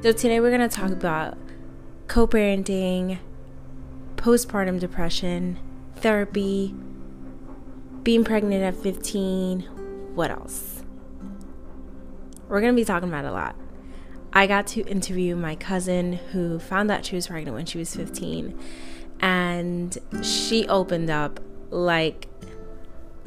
So, today we're going to talk about co parenting, postpartum depression, therapy, being pregnant at 15. What else? We're going to be talking about a lot. I got to interview my cousin who found out she was pregnant when she was 15, and she opened up like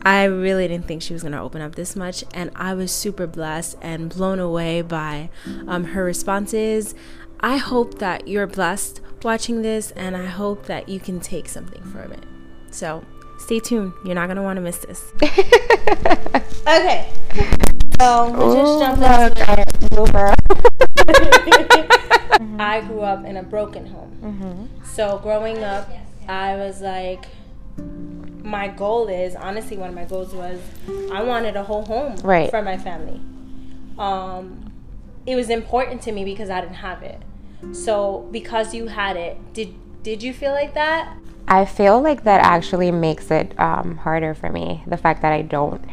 I really didn't think she was going to open up this much, and I was super blessed and blown away by um, her responses. I hope that you're blessed watching this, and I hope that you can take something from it. So stay tuned. You're not going to want to miss this. okay. So we'll just jump into I grew up in a broken home. Mm-hmm. So growing up, I was like, my goal is honestly one of my goals was I wanted a whole home Right. for my family. Um, it was important to me because I didn't have it. So because you had it, did did you feel like that? I feel like that actually makes it um, harder for me. The fact that I don't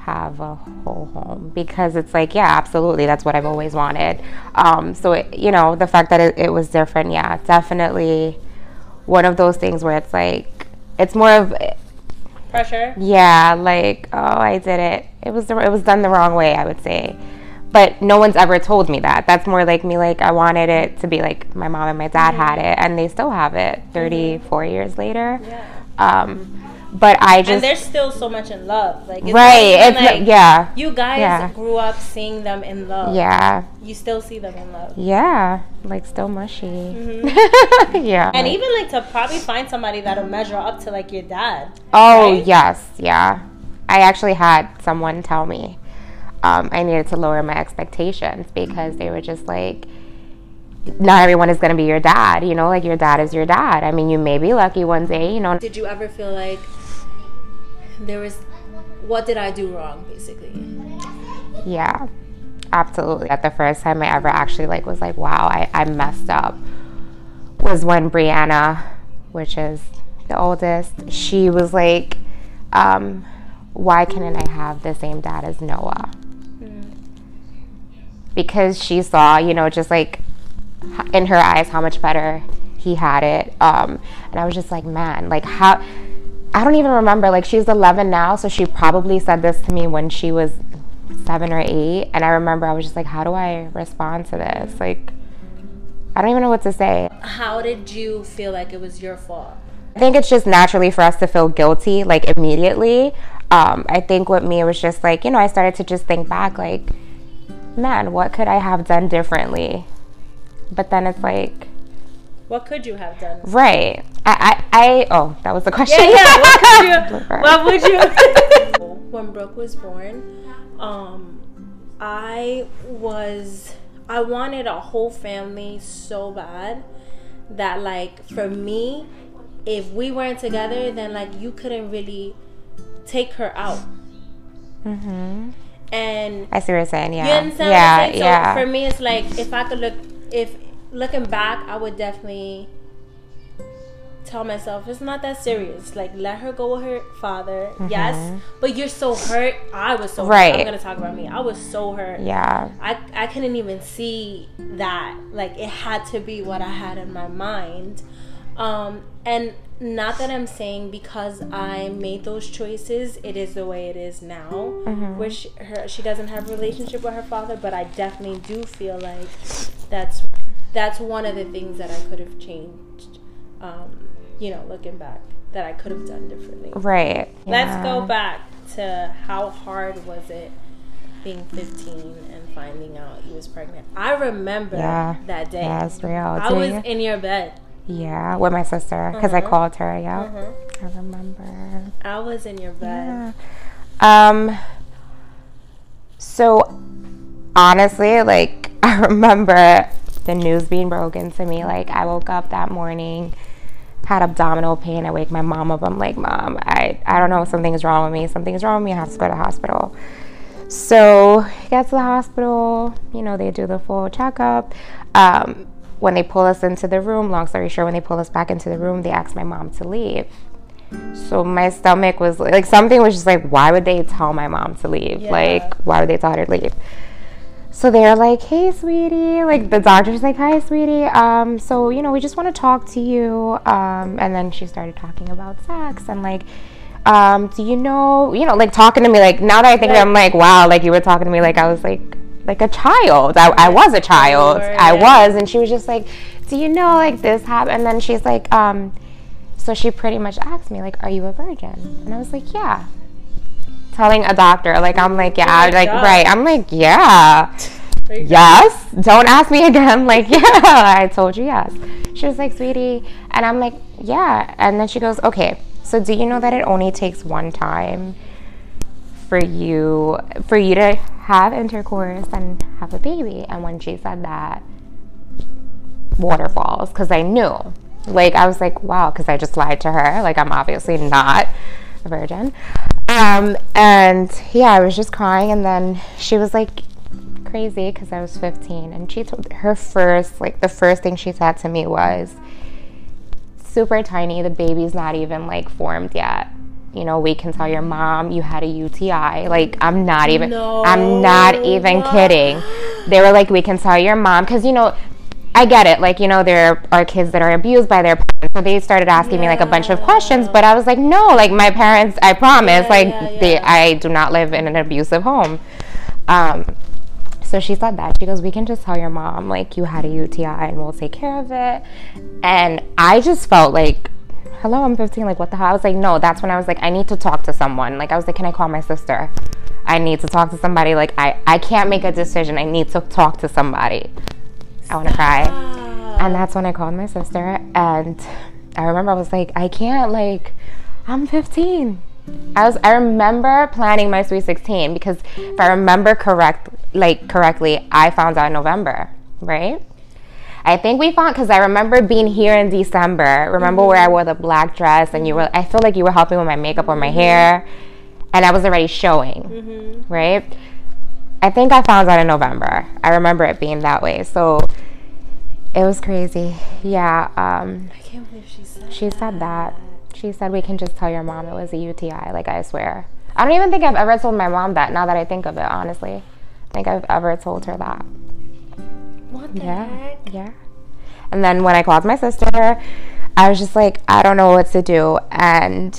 have a whole home because it's like, yeah, absolutely, that's what I've always wanted. Um, so, it, you know, the fact that it, it was different, yeah, definitely one of those things where it's like, it's more of, Pressure. yeah, like, oh, I did it. It was the, it was done the wrong way, I would say. But no one's ever told me that. That's more like me. Like I wanted it to be like my mom and my dad had it, and they still have it. 34 years later. Yeah. Um, but I And just they're still so much in love. Like it's right. not even It's like yeah, you guys Yeah. grew up seeing them in love. yeah, You still see them in love. yeah. Like still mushy. yeah. And even like to probably find somebody that'll measure up to like your dad. Oh right? yes, yeah. I actually had someone tell me um, I needed to lower my expectations because they were just like, not everyone is going to be your dad. You know, like your dad is your dad. I mean, you may be lucky one day. You know, Did you ever feel like there was what did I do wrong basically? Yeah, absolutely. At the first time I ever actually like was like, wow, I, I messed up was when Brianna, which is the oldest, she was like, um, why couldn't I have the same dad as Noah? Because she saw, you know, just like in her eyes how much better he had it. Um, and I was just like, man, like how I don't even remember. Like she's 11 now, so she probably said this to me when she was seven or eight. And I remember I was just like, how do I respond to this? Like, I don't even know what to say. How did you feel like it was your fault? I think it's just naturally for us to feel guilty, like immediately. Um, I think with me, it was just like, you know, I started to just think back, like, man, what could I have done differently? But then it's like, What could you have done? right. I, I, I oh, that was the question. Yeah, yeah. What could you? What would you? when Brooke was born, um, I was I wanted a whole family so bad that like for me, if we weren't together, then like you couldn't really take her out. Mm-hmm. And I see what you're saying. Yeah. you understand yeah. what I'm saying? So yeah. for me, it's like if I could look, if looking back, I would definitely tell myself it's not that serious. Like let her go with her father. Yes, but you're so hurt. I was so hurt. Mm-hmm. Right. I'm gonna talk about me. I was so hurt. yeah. I I couldn't even see that. Like it had to be what I had in my mind. Um, and not that I'm saying because I made those choices, it is the way it is now. Mm-hmm. Which her she doesn't have a relationship with her father, but I definitely do feel like that's that's one of the things that I could have changed. Um, you know, looking back, that I could have done differently. Right. Let's go back to how hard was it being 15 and finding out you was pregnant. I remember Yeah. that day. Yeah, it's real. I was in your bed. Yeah, with my sister because I Uh-huh. called her. Yeah, Mhm. I remember. I was in your bed. Yeah. Um. So, honestly, like I remember the news being broken to me. Like I woke up that morning, had abdominal pain. I wake my mom up. I'm like, Mom, I I don't know. Something's wrong with me. Something's wrong with me. I have to go to the hospital. So get to the hospital. You know, they do the full checkup. Um, when they pull us into the room, long story short, when they pull us back into the room, they ask my mom to leave. So my stomach was like something was just like, why would they tell my mom to leave? Yeah. Like, why would they tell her to leave? So they're like, "Hey, sweetie," like the doctor's like, "Hi, sweetie. Um, so you know, we just want to talk to you." Um, and then she started talking about sex and like, um, do you know, you know, like talking to me like now that I think it, I'm like, wow, like you were talking to me like I was like like a child. I, I was a child. I was, and she was just like, "Do you know like this happened?" And then she's like, um, so she pretty much asked me like, "Are you a virgin?" And I was like, "Yeah." Telling a doctor, like I'm like, yeah, Oh like God. right. I'm like, yeah. Yes. Don't ask me again. Like, yeah, I told you yes. She was like, sweetie. And I'm like, yeah. And then she goes, okay, so do you know that it only takes one time for you for you to have intercourse and have a baby? And when she said that, waterfalls, because I knew. Like, I was like, wow, because I just lied to her. Like, I'm obviously not a virgin. Um, and yeah, I was just crying. And then she was like, crazy because I was 15 and she told her first like the first thing she said to me was super tiny the baby's not even like formed yet you know we can tell your mom you had a UTI like I'm not even I'm not even No. kidding they were like we can tell your mom cuz you know I get it like you know there are kids that are abused by their parents so they started asking me like a bunch of questions but I was like no like my parents I promise Yeah, like yeah, they. I do not live in an abusive home um so she said that. She goes, We can just tell your mom, like, you had a UTI and we'll take care of it. And I just felt like, Hello, I'm 15. Like, what the hell? I was like, No, that's when I was like, I need to talk to someone. Like, I was like, Can I call my sister? I need to talk to somebody. Like, I, I can't make a decision. I need to talk to somebody. I want to cry. And that's when I called my sister. And I remember I was like, I can't, like, I'm 15. I was I remember planning my sweet 16 because if I remember correct like correctly, I found out in November, right? I think we found because I remember being here in December. Remember where I wore the black dress and you were I feel like you were helping with my makeup or my hair and I was already showing, mm-hmm. right? I think I found out in November. I remember it being that way. So it was crazy. Yeah, um I can't believe she said she said that. She said we can just tell your mom it was a UTI. Like I swear. I don't even think I've ever told my mom that. Now that I think of it, honestly, I think I've ever told her that. What the Yeah, heck? yeah. And then when I called my sister, I was just like, I don't know what to do, and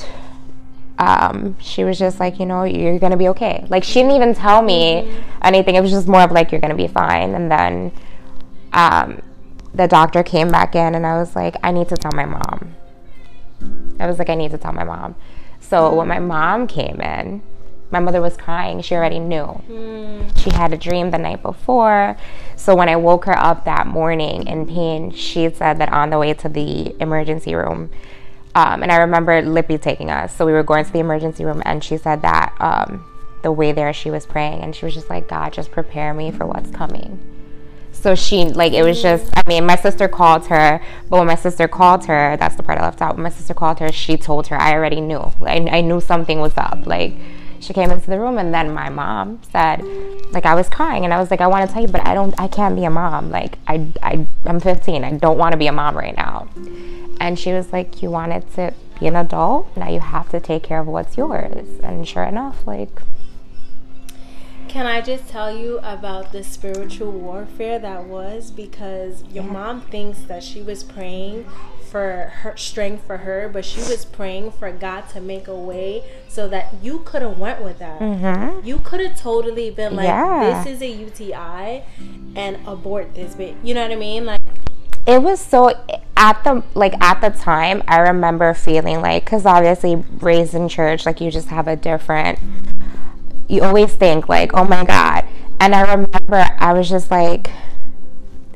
um, she was just like, you know, you're gonna be okay. Like she didn't even tell me anything. It was just more of like, you're gonna be fine. And then um, the doctor came back in, and I was like, I need to tell my mom. I was like, I need to tell my mom. So when my mom came in, my mother was crying. She already knew. She had a dream the night before. So when I woke her up that morning in pain, she said that on the way to the emergency room, um, and I remember Lippy taking us. So we were going to the emergency room, and she said that um, the way there she was praying, and she was just like, God, just prepare me for what's coming. So she, like, it was just, I mean, my sister called her, but when my sister called her, that's the part I left out. When my sister called her, she told her, I already knew. I, I knew something was up. Like, she came into the room, and then my mom said, like, I was crying, and I was like, I want to tell you, but I don't, I can't be a mom. Like, I, I, I'm 15. I don't want to be a mom right now. And she was like, You wanted to be an adult? Now you have to take care of what's yours. And sure enough, like, Can I just tell you about the spiritual warfare that was? Because your mom thinks that she was praying for her strength for her, but she was praying for God to make a way so that you could have went with that. mm-hmm. You could have totally been like, Yeah. "This is a UTI," and abort this bit. You know what I mean? Like, it was so at the like at the time i remember feeling like because obviously raised in church like you just have a different you always think like oh my god and i remember i was just like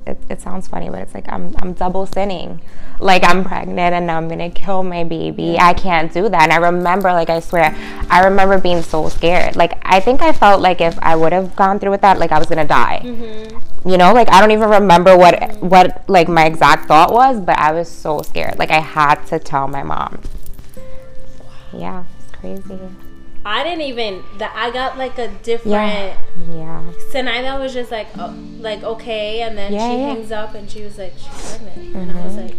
it, it sounds funny but it's like i'm i'm double sinning. Like i'm pregnant and now i'm gonna kill my baby. I can't do that. And i remember like i swear i remember being so scared. Like i think i felt like if i would have gone through with that like i was gonna die. Mm-hmm. You know like i don't even remember what what like my exact thought was but i was so scared. Like i had to tell my mom. Yeah it's crazy I didn't even that I got like a different. yeah yeah Sanaida was just like, oh, like okay, and then Yeah, she yeah. hangs up and she was like, she's pregnant, and I was mm-hmm. like,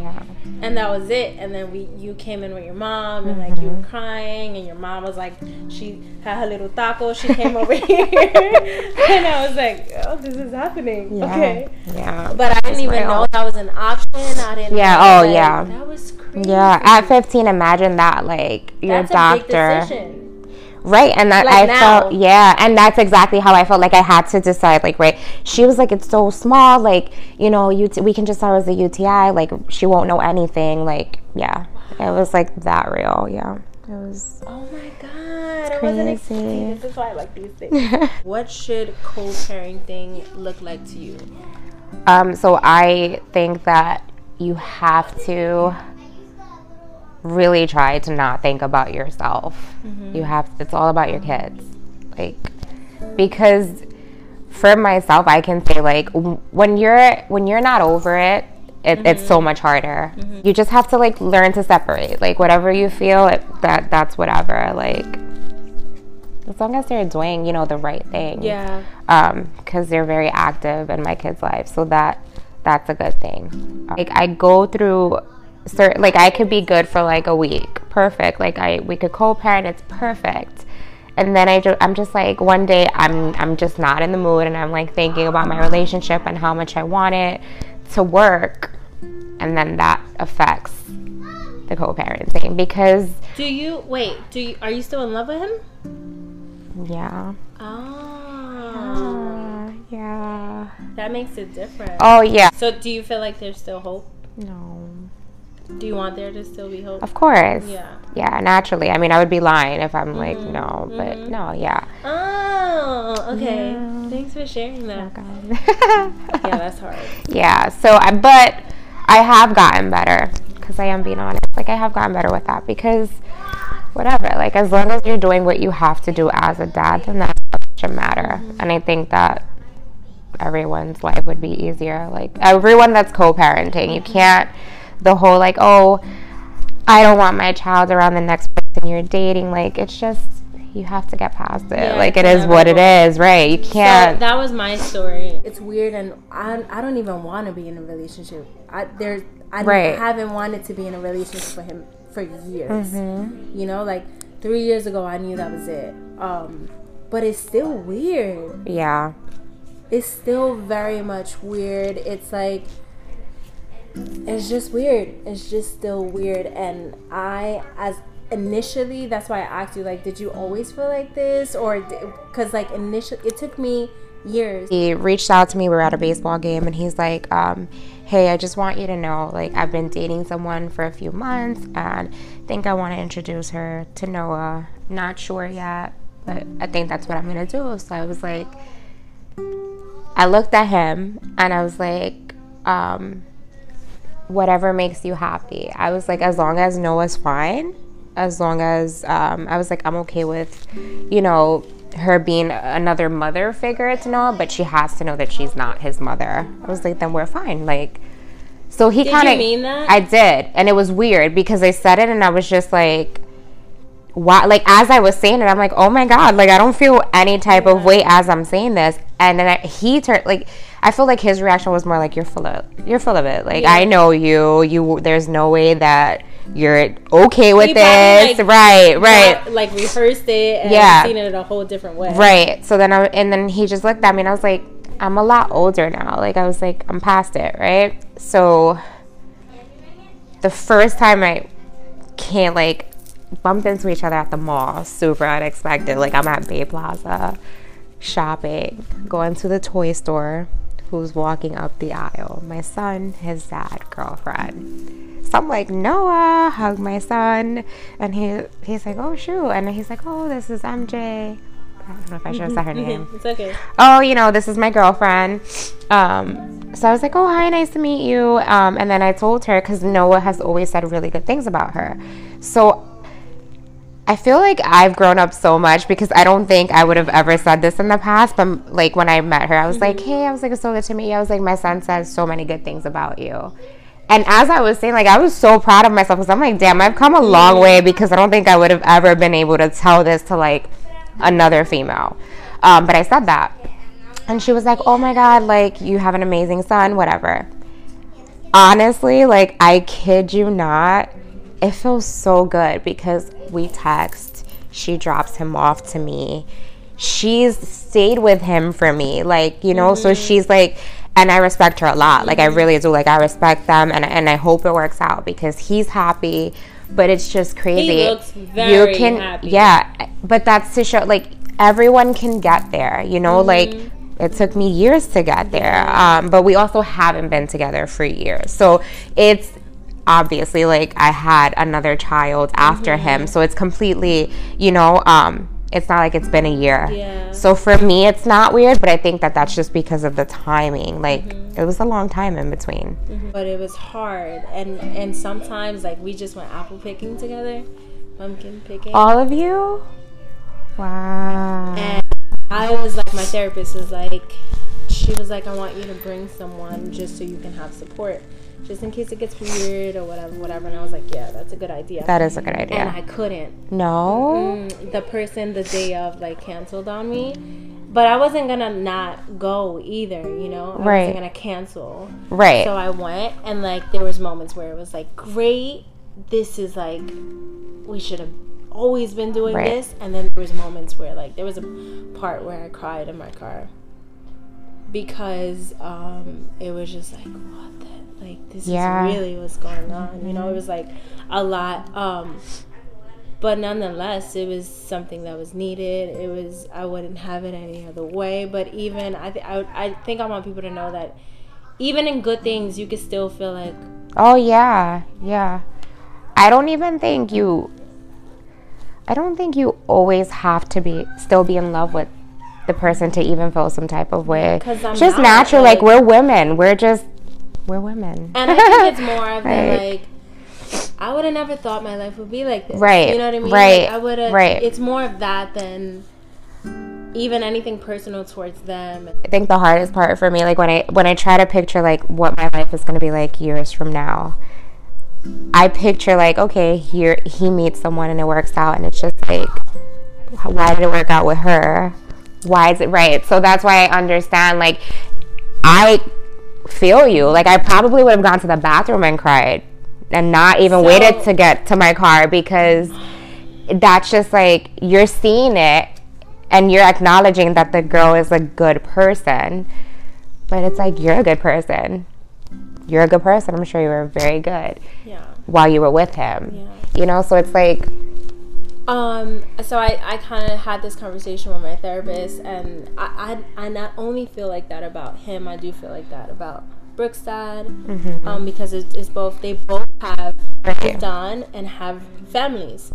Yeah. and that was it. And then we you came in with your mom and like you Mm-hmm. were crying and your mom was like she had her little taco. She came over here and I was like, oh, this is happening. Yeah. Okay. Yeah. But I didn't even know that was an option. I didn't. Yeah, oh, like, yeah. That was crazy. Yeah, at 15, imagine that, like your That's a doctor, big decision. Right? And that Like I now. felt, yeah, and that's exactly how I felt. Like I had to decide, like, right? She was like, it's so small, like you know, you we can just tell her it's a UTI, like she won't know anything, like yeah, it was like that real, yeah, it was. Oh my god, I wasn't crazy. expecting. This is why I like these things. what should co-parenting thing look like to you? Um, so I think that you have to really try to not think about yourself. Mm-hmm. You have it's all about your kids. Like because for myself I can say like when you're when you're not over it it, it's so mm-hmm. much harder. Mm-hmm. You just have to like learn to separate. Like whatever you feel, it, that that's whatever. Like as long as they're doing, you know, the right thing Yeah. um because they're very active in my kids life so that that's a good thing like i go through certain like i could be good for like a week. Perfect. Like i we could co-parent. It's perfect. And then i just i'm just like one day i'm i'm just not in the mood and i'm like thinking about my relationship and how much i want it to work. And then that affects the co-parenting because Do you wait? Do you are you still in love with him? yeah. Oh, uh, yeah. That makes it different. oh yeah. So do you feel like there's still hope? no Do you want there to still be hope? Of course. Yeah. Yeah, naturally. I mean, I would be lying if I'm like, Mm-hmm. no, but mm-hmm. no, yeah. Oh, okay. Yeah. Thanks for sharing that. Oh, yeah, Yeah, that's hard. yeah, so I, but I have gotten better because I am being honest. Like, I have gotten better with that because whatever, like, as long as you're doing what you have to do as a dad, then that should matter. Mm-hmm. And I think that everyone's life would be easier. Like, everyone that's co parenting, you mm-hmm. can't, the whole like, oh, I don't want my child around the next person you're dating. Like, it's just, you have to get past it. Yeah, like, it's it is what it is, right? You can't. that was my story. It's weird, and I, I don't even want to be in a relationship. I there I Right. haven't wanted to be in a relationship with him for years. Mm-hmm. You know, like three years ago, I knew that was it. Um, but it's still weird. yeah. It's still very much weird. It's like it's just weird. It's just still weird, and I as initially that's why I asked you like did you always feel like this or because like initially it took me years he reached out to me. We were at a baseball game, and he's like, um, "Hey, I just want you to know, like, I've been dating someone for a few months, and think I want to introduce her to Noah. Not sure yet, but I think that's what I'm gonna do." So I was like, I looked at him, and I was like, um, "Whatever makes you happy." I was like, as long as Noah's fine. As long as um, I was like, I'm okay with, you know, her being another mother figure to Noah, but she has to know that she's not his mother. I was like, then we're fine. Like, so he Did kind you of. mean that? I did, and it was weird because I said it, and I was just like, why? Like as I was saying it, I'm like, oh my god, like I don't feel any type of way as I'm saying this, and then I, he turned like. I feel like his reaction was more like you're full of you're full of it. Like Yeah. I know you. You there's no way that you're okay with this. like, right, right. got- like rehearsed it and Yeah. seen it in a whole different way Right. So then I and then he just looked at me and I was like, I'm a lot older now. Like I was like, I'm past it, right? So the first time I can't like bumped into each other at the mall, super unexpected. Like I'm at Bay Plaza shopping, going to the toy store. Who's walking up the aisle? My son, his dad, girlfriend. So I'm like, Noah, hug my son. And he he's like, oh, shoot. And he's like, oh, this is MJ. I don't know if I should have said her name. it's okay Oh, you know, this is my girlfriend. Um, so I was like, oh, hi, nice to meet you. Um, and then I told her because Noah has always said really good things about her. So I feel like I've grown up so much because I don't think I would have ever said this in the past. But like when I met her, I was like, hey, I was like, it's so good to meet you. I was like, my son says so many good things about you. And as I was saying, like, I was so proud of myself because I'm like, damn, I've come a long way because I don't think I would have ever been able to tell this to like another female. Um, but I said that. And she was like, oh my God, like, you have an amazing son, whatever. honestly, like I kid you not, it feels so good because we text, she drops him off to me. She's stayed with him for me, like you know. Mm-hmm. So she's like, and I respect her a lot. Mm-hmm. Like I really do. Like I respect them, and and I hope it works out because he's happy. But it's just crazy. He looks very you can, happy. Yeah, but that's to show like everyone can get there. You know, mm-hmm. like it took me years to get there um, but we also haven't been together for years so it's obviously like i had another child after mm-hmm. him. So it's completely you know um, it's not like it's been a year. Yeah. so for me it's not weird but i think that that's just because of the timing. Like mm-hmm. it was a long time in between. Mm-hmm. but it was hard. And and sometimes like we just went apple picking together. Pumpkin picking. All of you? Wow. And I was like, my therapist was like, she was like, I want you to bring someone just so you can have support, just in case it gets weird or whatever, whatever. And I was like, yeah, that's a good idea. That is a good idea. And I couldn't. No. Mm, the person the day of like canceled on me, but I wasn't gonna not go either. You know, I right. wasn't gonna cancel. Right. So I went, and like there was moments where it was like, great. This is like, we should have always been doing right. this and then there was moments where like there was a part where i cried in my car because um it was just like what the like this yeah. is really what's going on you know it was like a lot um but nonetheless it was something that was needed it was i wouldn't have it any other way but even i th- I, I think i want people to know that even in good things you could still feel like oh yeah yeah i don't even think you I don't think you always have to be still be in love with the person to even feel some type of way. Just natural. Like, like, we're women. We're just we're women. And I think it's more of right. the like. I would have never thought my life would be like this. Right. You know what I mean? Right. Like, I would have. Right. It's more of that than even anything personal towards them. I think the hardest part for me, like when I when I try to picture like what my life is going to be like years from now, I picture like, okay, here he meets someone and it works out, and it's just like, why did it work out with her? Why is it right? So that's why I understand. Like, I feel you. Like, I probably would have gone to the bathroom and cried, and not even so, waited to get to my car because that's just like you're seeing it and you're acknowledging that the girl is a good person, but it's like you're a good person you're a good person. I'm sure you were very good. Yeah. While you were with him. Yeah. You know, so it's like. Um. So I, I kind of had this conversation with my therapist, and I, I, I not only feel like that about him, I do feel like that about Brooke's dad, mm-hmm. um, because it's, it's, both they both have moved on and have families.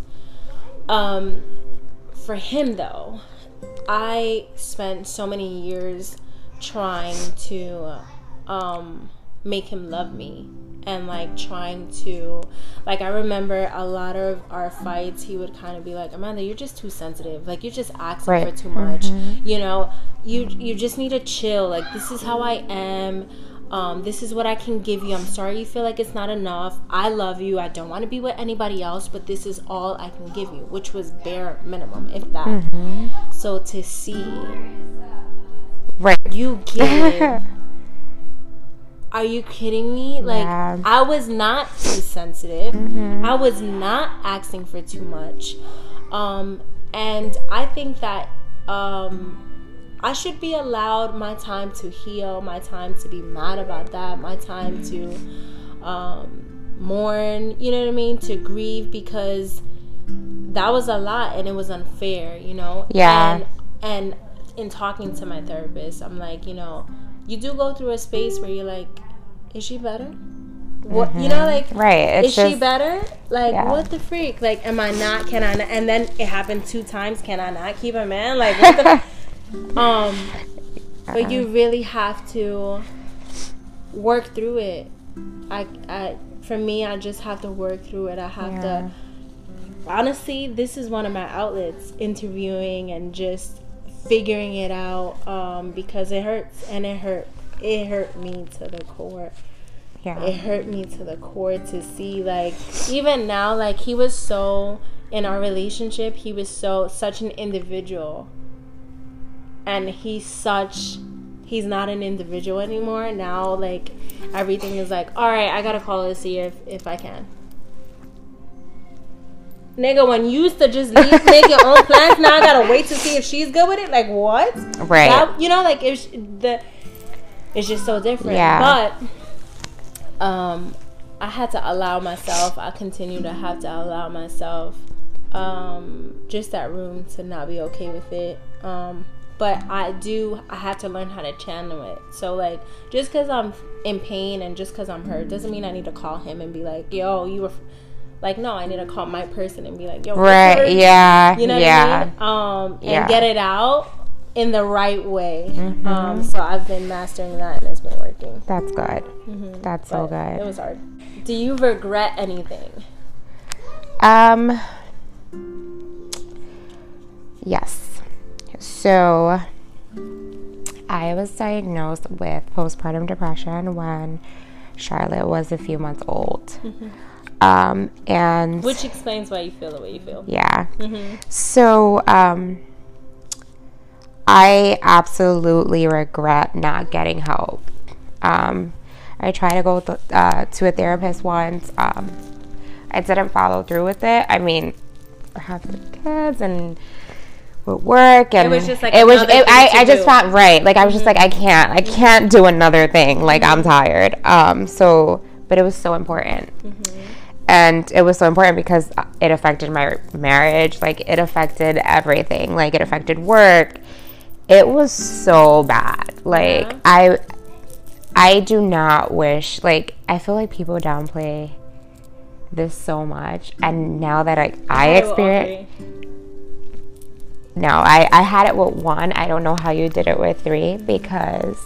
Um, for him though, I spent so many years trying to, um, make him love me and like trying to like I remember a lot of our fights he would kind of be like Amanda you're just too sensitive like you're just asking right. for too much mm-hmm. you know you you just need to chill like this is how I am um, this is what I can give you. I'm sorry you feel like it's not enough. I love you. I don't want to be with anybody else, but this is all I can give you, which was bare minimum, if that. Mm-hmm. So to see, right, you give are you kidding me? Like yeah. I was not too sensitive. Mm-hmm. I was not asking for too much. Um, and I think that um, I should be allowed my time to heal, my time to be mad about that, my time to um, mourn, you know what I mean? To grieve because that was a lot and it was unfair, you know? Yeah. And, and in talking to my therapist, I'm like, you know, you do go through a space where you're like, is she better? What mm-hmm. you know, like right? is just, she better? Like yeah. what the freak? Like, am I not? Can I? Not? And then it happened two times. Can I not keep a man? Like, what the? um, but you uh-uh. really have to work through it. I, I, for me, I just have to work through it. I have yeah. to. Honestly, this is one of my outlets: interviewing and just figuring it out um, because it hurts and it hurt it hurt me to the core yeah it hurt me to the core to see like even now like he was so in our relationship he was so such an individual and he's such he's not an individual anymore. Now, like everything is like, all right, I gotta call to see if if I can. Nigga, when you used to just leave, make your own plans, now I gotta wait to see if she's good with it. Like what? Right. That- you know, like if sh- the, it's just so different. Yeah. But, um, I had to allow myself. I continue to have to allow myself, um, just that room to not be okay with it. Um, but I do. I had to learn how to channel it. So like, just because I'm in pain and just because I'm hurt doesn't mean I need to call him and be like, "Yo, you were." F-" Like no, I need to call my person and be like, "Yo, Right. yours?" Yeah. you know yeah. I mean? Um, and Yeah. get it out in the right way. Mm-hmm. Um, so I've been mastering that and it's been working. That's good. That's so good. It was hard. Do you regret anything? Um. Yes. So, I was diagnosed with postpartum depression when Charlotte was a few months old. Um, and Which explains why you feel the way you feel. yeah. So, um, I absolutely regret not getting help. Um, I tried to go th- uh, to a therapist once. Um, I didn't follow through with it. I mean, I have the kids and with work and it was just like it was. It, I, I just felt right. Like I was just like I can't. I can't do another thing. Like I'm tired. Um. So, but it was so important and it was so important because it affected my marriage like it affected everything like it affected work. It was so bad. Like Yeah. i i do not wish like i feel like people downplay this so much. And now that i i experience no i i had it with one. I don't know how you did it with three because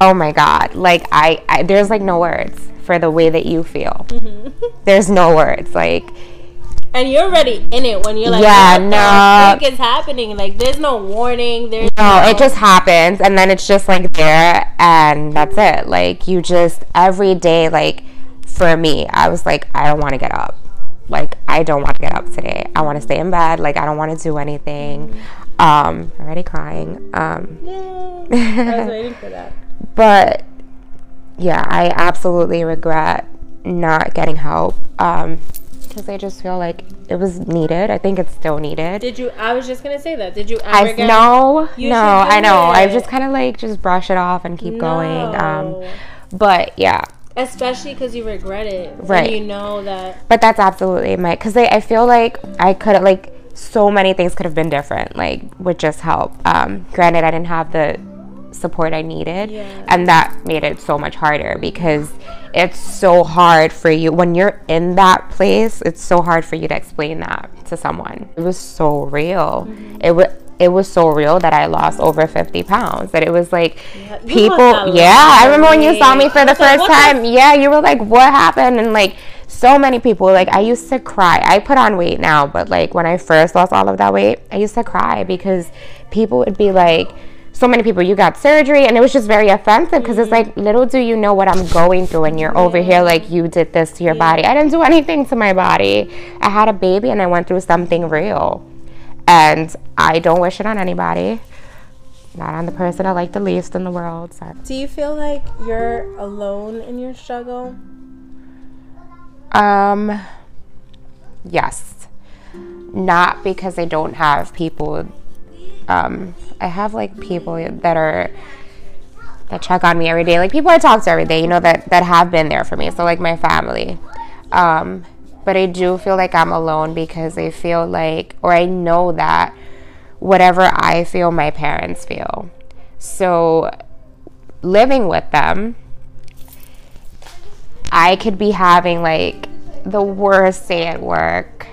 oh my god. Like i, I there's like no words for the way that you feel. Mm-hmm. There's no words. Like And you're already in it when you're like, Yeah, no. is happening? Like, there's no warning. There's no it just happens and then it's just like there and that's it. Like you just every day like for me i was like i don't want to get up. Like i don't want to get up today. I want to stay in bed. Like i don't want to do anything mm-hmm. Um already crying um Yay. I was waiting for that. but yeah i absolutely regret not getting help um because i just feel like it was needed i think it's still needed Did you? I was just gonna say that. Did you ever I get? no, You no, I know. I just kind of like just brush it off and keep going. Um, No. but yeah, Especially because you regret it. Right. And you know that. but that's absolutely my because I, I feel like I could like so many things could have been different like with just help. Um, granted, I didn't have the support I needed, Yeah. and that made it so much harder because it's so hard for you when you're in that place. It's so hard for you to explain that to someone. It was so real. Mm-hmm. It was. It was so real that I lost over 50 pounds. That it was like a people, yeah. I remember when you saw me for the first time. Yeah, you were like, what happened? And like, so many people, like, I used to cry. I put on weight now, but like, when I first lost all of that weight, I used to cry because people would be like, so many people, you got surgery, and it was just very offensive because it's like, little do you know what I'm going through, and you're over here like you did this to your body. I didn't do anything to my body. I had a baby, and I went through something real, and I don't wish it on anybody. Not on the person I like the least in the world. So. Do you feel like you're alone in your struggle? Um, yes. Not because I don't have people. Um, I have like people that are that check on me every day, like people I talk to every day. You know that that have been there for me. So like my family. Um, but I do feel like I'm alone because I feel like, or I know that whatever I feel, my parents feel. So living with them, I could be having like the worst day at work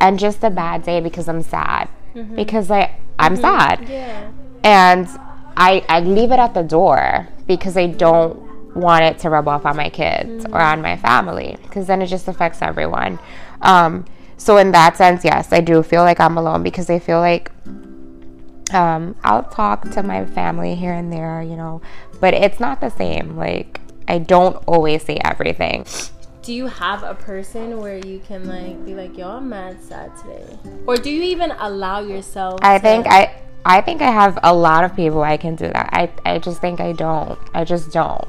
and just a bad day because I'm sad. Because like I'm sad. Yeah. And I I leave it at the door because I don't want it to rub off on my kids or on my family because then it just affects everyone. Um, so in that sense, yes, I do feel like I'm alone because I feel like um, I'll talk to my family here and there, you know, but it's not the same. Like I don't always say everything. Do you have a person where you can like be like, yo, I'm mad sad today? Or do you even allow yourself I think I I think I have a lot of people I can do that. I, I just think I don't. I just don't.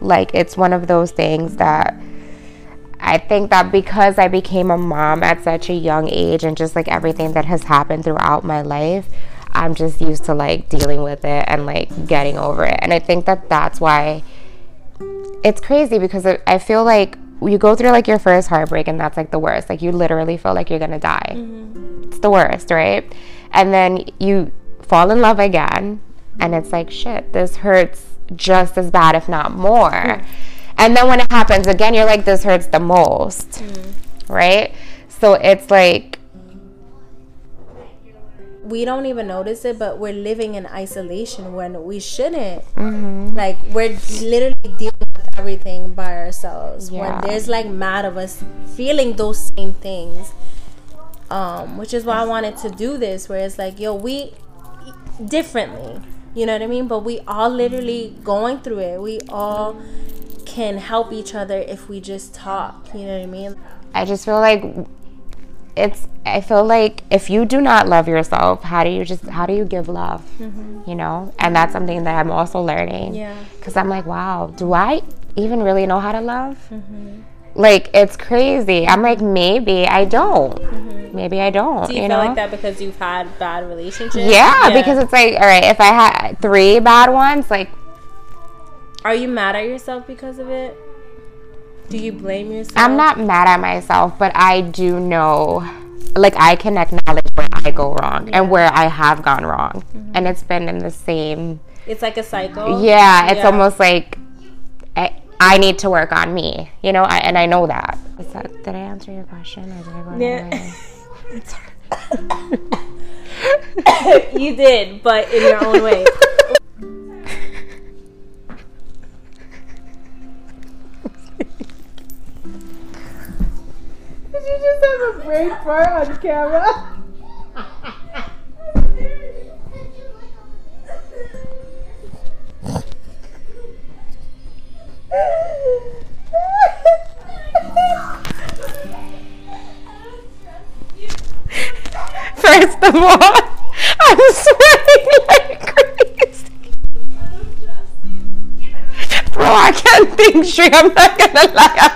Like, it's one of those things that I think that because I became a mom at such a young age and just like everything that has happened throughout my life, I'm just used to like dealing with it and like getting over it. And I think that that's why it's crazy because I feel like you go through like your first heartbreak and that's like the worst. Like you literally feel like you're gonna die. Mm-hmm. It's the worst, right? And then you fall in love again and it's like shit, this hurts just as bad, if not more. Mm. And then when it happens again, you're like, this hurts the most, mm. right? So it's like we don't even notice it, but we're living in isolation when we shouldn't. Mm-hmm. Like we're literally dealing with everything by ourselves. Yeah. When there's like mad of us feeling those same things. Um, which is why I wanted to do this, where it's like, yo, we differently. You know what I mean? But we all literally going through it. We all can help each other if we just talk. You know what I mean? I just feel like it's i feel like if you do not love yourself how do you just how do you give love mm-hmm. you know and that's something that i'm also learning yeah because i'm like wow do i even really know how to love mm-hmm. like it's crazy i'm like maybe i don't mm-hmm. maybe i don't do you, you feel know? like that because you've had bad relationships yeah, yeah because it's like all right if i had three bad ones like are you mad at yourself because of it do you blame yourself? I'm not mad at myself, but I do know, like, I can acknowledge where I go wrong yeah. and where I have gone wrong. Mm-hmm. And it's been in the same. It's like a cycle. Yeah, it's yeah. almost like I, I, need to work on me, you know, I, and I know that. that. Did I answer your question or did I go yeah. you did, but in your own way. Did you just have a brain fart on camera? I'm not gonna lie.